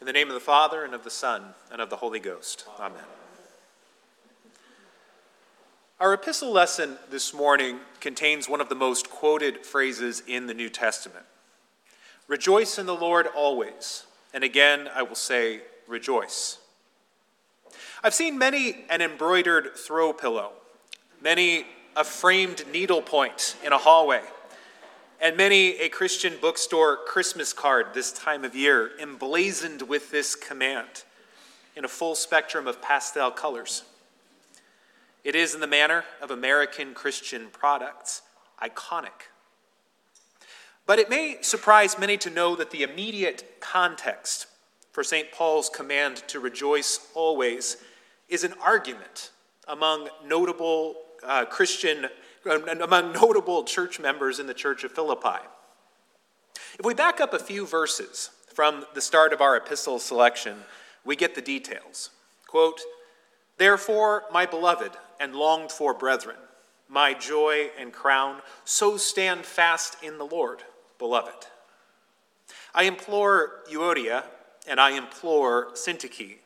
In the name of the Father, and of the Son, and of the Holy Ghost. Amen. Our epistle lesson this morning contains one of the most quoted phrases in the New Testament Rejoice in the Lord always. And again, I will say, rejoice. I've seen many an embroidered throw pillow, many a framed needlepoint in a hallway and many a Christian bookstore Christmas card this time of year emblazoned with this command in a full spectrum of pastel colors. It is, in the manner of American Christian products, iconic. But it may surprise many to know that the immediate context for St. Paul's command to rejoice always is an argument among notable uh, Christian Um, among notable church members in the church of Philippi. If we back up a few verses from the start of our epistle selection, we get the details. Quote, Therefore, my beloved and longed for brethren, my joy and crown, so stand fast in the Lord, beloved. I implore Euodia and I implore Syntyche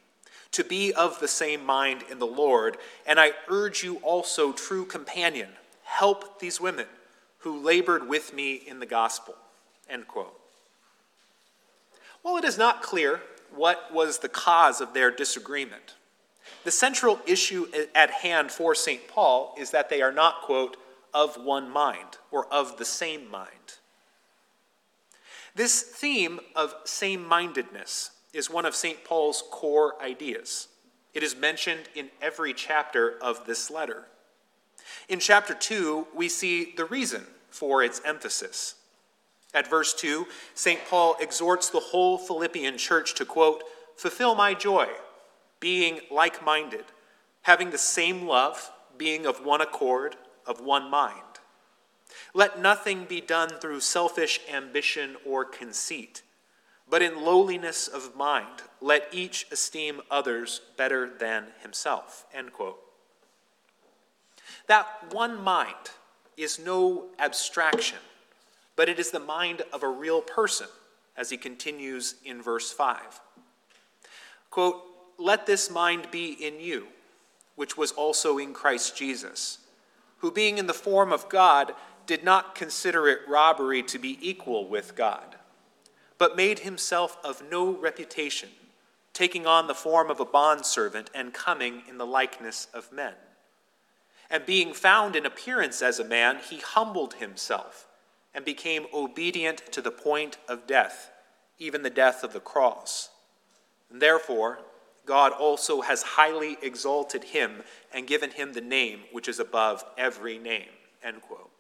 to be of the same mind in the Lord, and I urge you also, true companion, help these women who labored with me in the gospel. End quote. While it is not clear what was the cause of their disagreement, the central issue at hand for St. Paul is that they are not, quote, of one mind or of the same mind. This theme of same mindedness is one of St. Paul's core ideas. It is mentioned in every chapter of this letter. In chapter 2, we see the reason for its emphasis. At verse 2, St. Paul exhorts the whole Philippian church to, quote, fulfill my joy, being like minded, having the same love, being of one accord, of one mind. Let nothing be done through selfish ambition or conceit, but in lowliness of mind, let each esteem others better than himself. End quote. That one mind is no abstraction, but it is the mind of a real person, as he continues in verse 5. Quote, Let this mind be in you, which was also in Christ Jesus, who being in the form of God, did not consider it robbery to be equal with God, but made himself of no reputation, taking on the form of a bondservant and coming in the likeness of men. And being found in appearance as a man, he humbled himself and became obedient to the point of death, even the death of the cross. And therefore, God also has highly exalted him and given him the name which is above every name. End quote.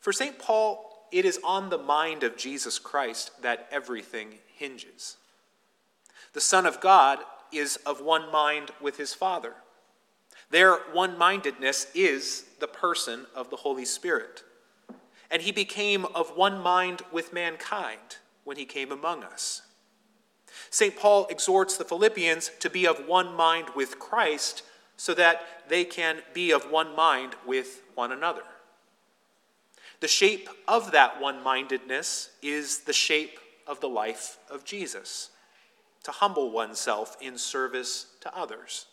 For St. Paul, it is on the mind of Jesus Christ that everything hinges. The Son of God is of one mind with his Father. Their one mindedness is the person of the Holy Spirit. And he became of one mind with mankind when he came among us. St. Paul exhorts the Philippians to be of one mind with Christ so that they can be of one mind with one another. The shape of that one mindedness is the shape of the life of Jesus to humble oneself in service to others.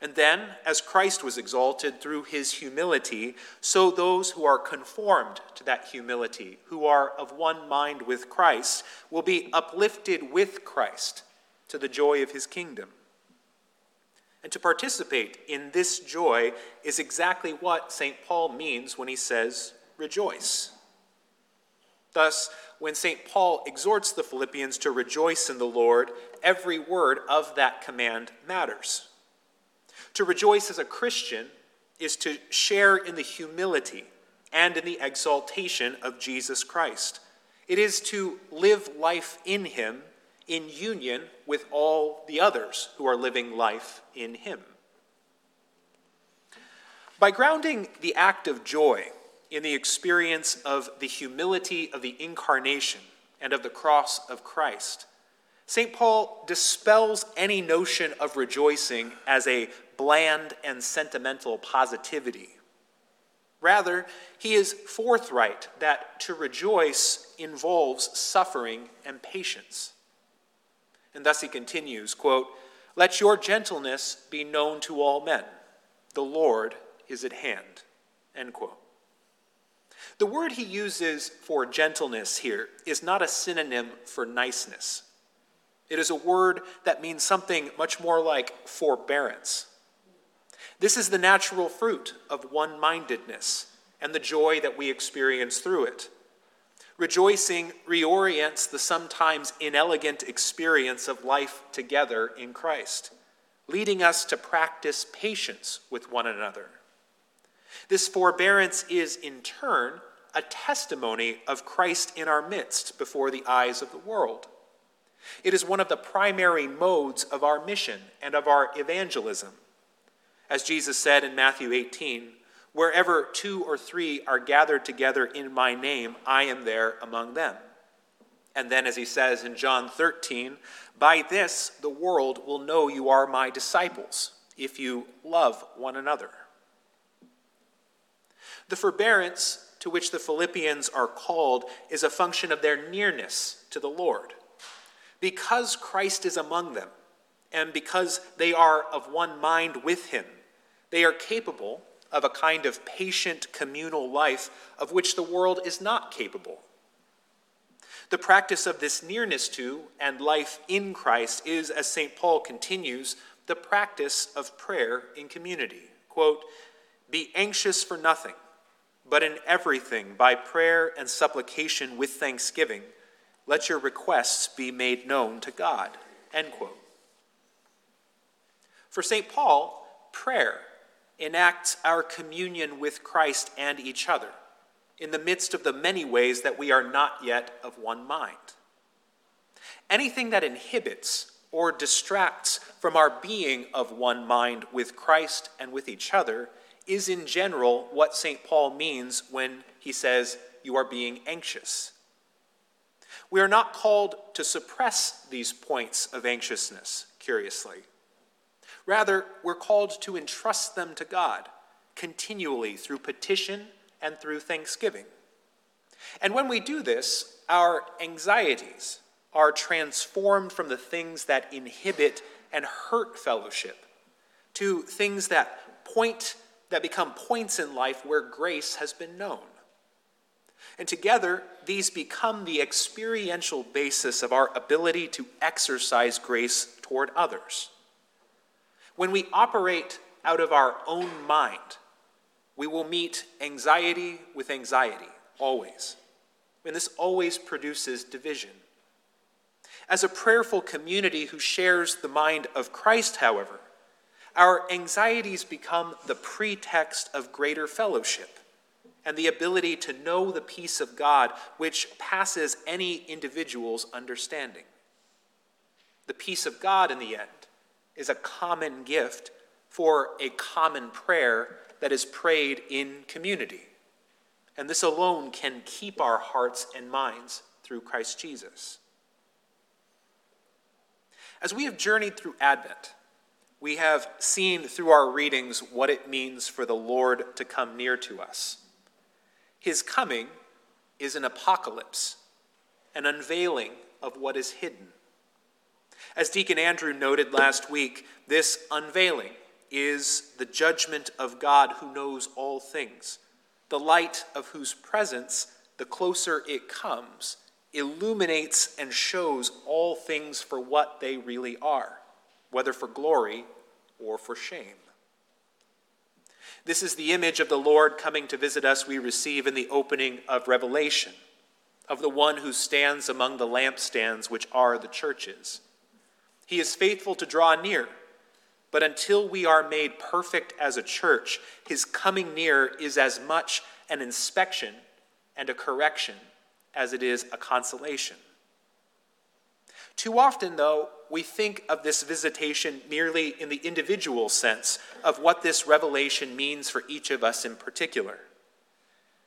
And then, as Christ was exalted through his humility, so those who are conformed to that humility, who are of one mind with Christ, will be uplifted with Christ to the joy of his kingdom. And to participate in this joy is exactly what St. Paul means when he says, rejoice. Thus, when St. Paul exhorts the Philippians to rejoice in the Lord, every word of that command matters. To rejoice as a Christian is to share in the humility and in the exaltation of Jesus Christ. It is to live life in Him in union with all the others who are living life in Him. By grounding the act of joy in the experience of the humility of the incarnation and of the cross of Christ, St. Paul dispels any notion of rejoicing as a bland and sentimental positivity. Rather, he is forthright that to rejoice involves suffering and patience. And thus he continues, quote, Let your gentleness be known to all men. The Lord is at hand. End quote. The word he uses for gentleness here is not a synonym for niceness. It is a word that means something much more like forbearance. This is the natural fruit of one mindedness and the joy that we experience through it. Rejoicing reorients the sometimes inelegant experience of life together in Christ, leading us to practice patience with one another. This forbearance is, in turn, a testimony of Christ in our midst before the eyes of the world. It is one of the primary modes of our mission and of our evangelism. As Jesus said in Matthew 18, wherever two or three are gathered together in my name, I am there among them. And then, as he says in John 13, by this the world will know you are my disciples, if you love one another. The forbearance to which the Philippians are called is a function of their nearness to the Lord. Because Christ is among them, and because they are of one mind with him, they are capable of a kind of patient communal life of which the world is not capable. The practice of this nearness to and life in Christ is, as St. Paul continues, the practice of prayer in community. Quote, Be anxious for nothing but in everything, by prayer and supplication with thanksgiving, let your requests be made known to God. End quote. For St. Paul, prayer enacts our communion with Christ and each other in the midst of the many ways that we are not yet of one mind. Anything that inhibits or distracts from our being of one mind with Christ and with each other is in general what St. Paul means when he says, You are being anxious. We are not called to suppress these points of anxiousness, curiously. Rather, we're called to entrust them to God continually through petition and through thanksgiving. And when we do this, our anxieties are transformed from the things that inhibit and hurt fellowship to things that point that become points in life where grace has been known. And together, these become the experiential basis of our ability to exercise grace toward others. When we operate out of our own mind, we will meet anxiety with anxiety, always. And this always produces division. As a prayerful community who shares the mind of Christ, however, our anxieties become the pretext of greater fellowship and the ability to know the peace of God which passes any individual's understanding. The peace of God, in the end, is a common gift for a common prayer that is prayed in community. And this alone can keep our hearts and minds through Christ Jesus. As we have journeyed through Advent, we have seen through our readings what it means for the Lord to come near to us. His coming is an apocalypse, an unveiling of what is hidden. As Deacon Andrew noted last week, this unveiling is the judgment of God who knows all things, the light of whose presence, the closer it comes, illuminates and shows all things for what they really are whether for glory or for shame. This is the image of the Lord coming to visit us we receive in the opening of Revelation, of the one who stands among the lampstands, which are the churches. He is faithful to draw near, but until we are made perfect as a church, his coming near is as much an inspection and a correction as it is a consolation. Too often, though, we think of this visitation merely in the individual sense of what this revelation means for each of us in particular.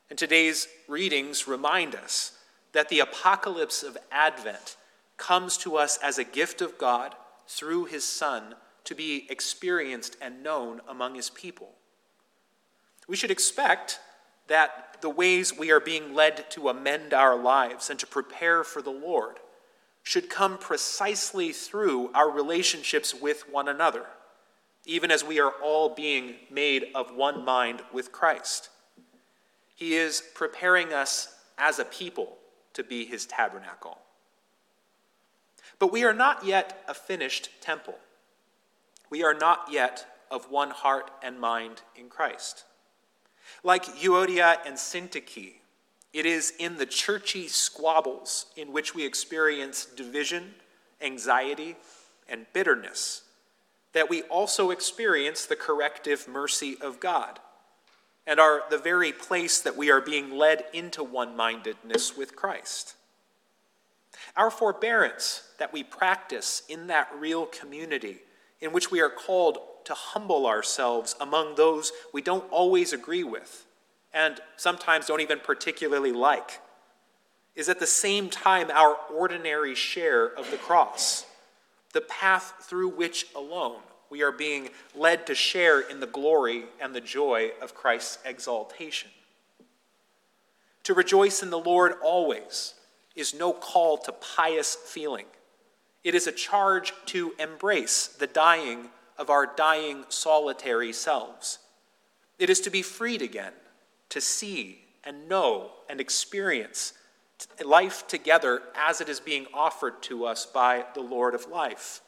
And today's readings remind us that the apocalypse of Advent comes to us as a gift of God through his Son to be experienced and known among his people. We should expect that the ways we are being led to amend our lives and to prepare for the Lord should come precisely through our relationships with one another, even as we are all being made of one mind with Christ. He is preparing us as a people to be his tabernacle. But we are not yet a finished temple. We are not yet of one heart and mind in Christ. Like Euodia and Syntyche, it is in the churchy squabbles in which we experience division, anxiety, and bitterness that we also experience the corrective mercy of God and are the very place that we are being led into one mindedness with Christ. Our forbearance that we practice in that real community in which we are called to humble ourselves among those we don't always agree with and sometimes don't even particularly like, is at the same time our ordinary share of the cross, the path through which alone we are being led to share in the glory and the joy of Christ's exaltation. To rejoice in the Lord always is no call to pious feeling. It is a charge to embrace the dying of our dying solitary selves. It is to be freed again, to see and know and experience life together as it is being offered to us by the Lord of life.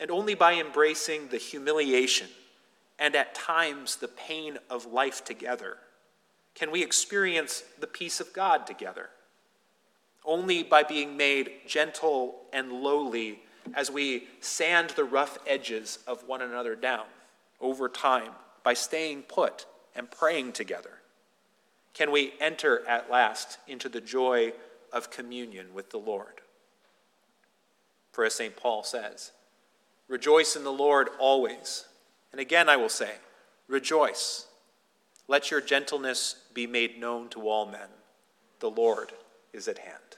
And only by embracing the humiliation and at times the pain of life together can we experience the peace of God together. Only by being made gentle and lowly as we sand the rough edges of one another down over time by staying put and praying together can we enter at last into the joy of communion with the Lord. For as St. Paul says, Rejoice in the Lord always. And again I will say, Rejoice. Let your gentleness be made known to all men. The Lord is at hand.